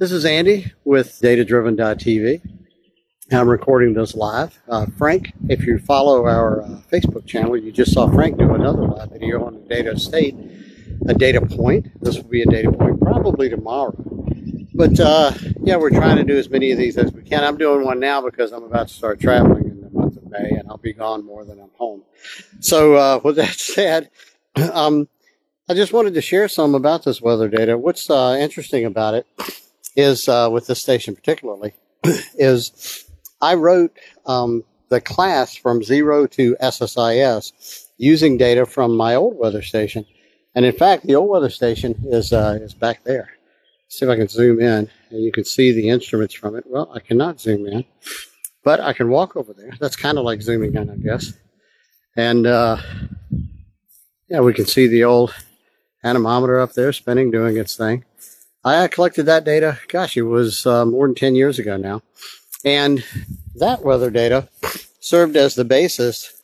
This is Andy with datadriven.tv. I'm recording this live. Uh, Frank, if you follow our uh, Facebook channel, you just saw Frank do another live video on the data state, a data point. This will be a data point probably tomorrow. But uh, yeah, we're trying to do as many of these as we can. I'm doing one now because I'm about to start traveling in the month of May and I'll be gone more than I'm home. So uh, with that said, um, I just wanted to share some about this weather data. What's uh, interesting about it is uh, with this station particularly is I wrote um, the class from zero to SSIS using data from my old weather station, and in fact, the old weather station is uh, is back there. See if I can zoom in, and you can see the instruments from it. Well, I cannot zoom in, but I can walk over there. That's kind of like zooming in, I guess. And uh, yeah, we can see the old anemometer up there spinning, doing its thing. I collected that data, gosh, it was uh, more than 10 years ago now. And that weather data served as the basis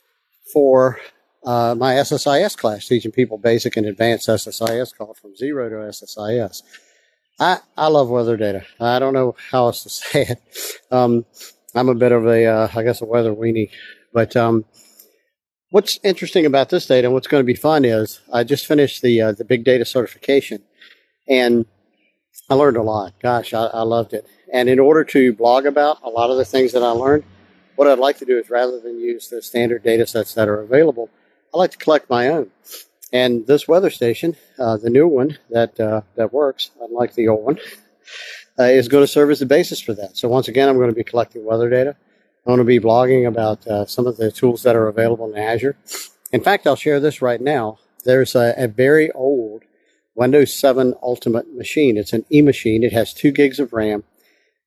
for uh, my SSIS class, teaching people basic and advanced SSIS called from zero to SSIS. I, I love weather data. I don't know how else to say it. Um, I'm a bit of a, uh, I guess, a weather weenie. But um, what's interesting about this data and what's going to be fun is I just finished the uh, the big data certification, and I learned a lot. Gosh, I, I, loved it. And in order to blog about a lot of the things that I learned, what I'd like to do is rather than use the standard data sets that are available, I like to collect my own. And this weather station, uh, the new one that uh, that works, unlike the old one, uh, is going to serve as the basis for that. So once again, I'm going to be collecting weather data. I'm going to be blogging about uh, some of the tools that are available in Azure. In fact, I'll share this right now. There's a, a very old Windows 7 Ultimate machine. It's an E machine. It has two gigs of RAM.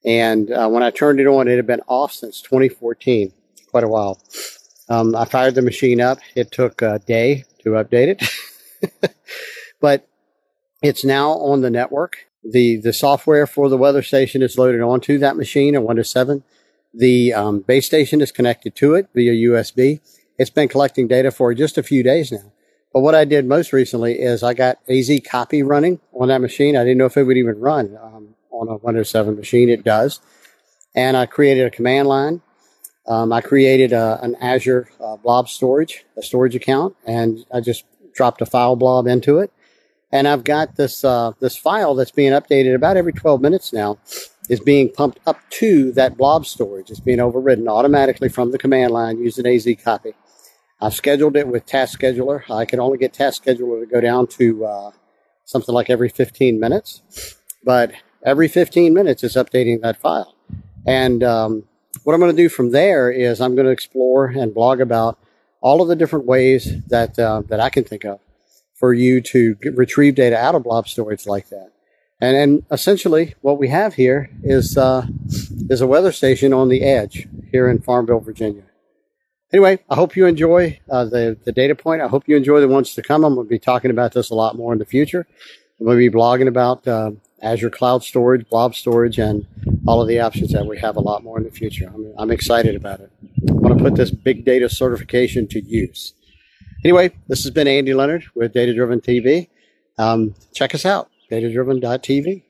And uh, when I turned it on, it had been off since 2014, quite a while. Um, I fired the machine up. It took a day to update it, but it's now on the network. The, the software for the weather station is loaded onto that machine on Windows 7. The um, base station is connected to it via USB. It's been collecting data for just a few days now. But what I did most recently is I got AZ copy running on that machine. I didn't know if it would even run um, on a Windows 7 machine. It does. And I created a command line. Um, I created a, an Azure uh, blob storage, a storage account, and I just dropped a file blob into it. And I've got this uh, this file that's being updated about every 12 minutes now is being pumped up to that blob storage. It's being overridden automatically from the command line using AZ copy. I've scheduled it with Task Scheduler. I can only get Task Scheduler to go down to uh, something like every 15 minutes, but every 15 minutes is updating that file. And um, what I'm going to do from there is I'm going to explore and blog about all of the different ways that uh, that I can think of for you to get, retrieve data out of blob storage like that. And, and essentially, what we have here is uh, is a weather station on the edge here in Farmville, Virginia anyway, I hope you enjoy uh, the, the data point. I hope you enjoy the ones to come. I'm going to be talking about this a lot more in the future. I'm going to be blogging about uh, Azure Cloud Storage, Blob Storage, and all of the options that we have a lot more in the future. I'm, I'm excited about it. I want to put this big data certification to use. Anyway, this has been Andy Leonard with Data Driven TV. Um, check us out, datadriven.tv.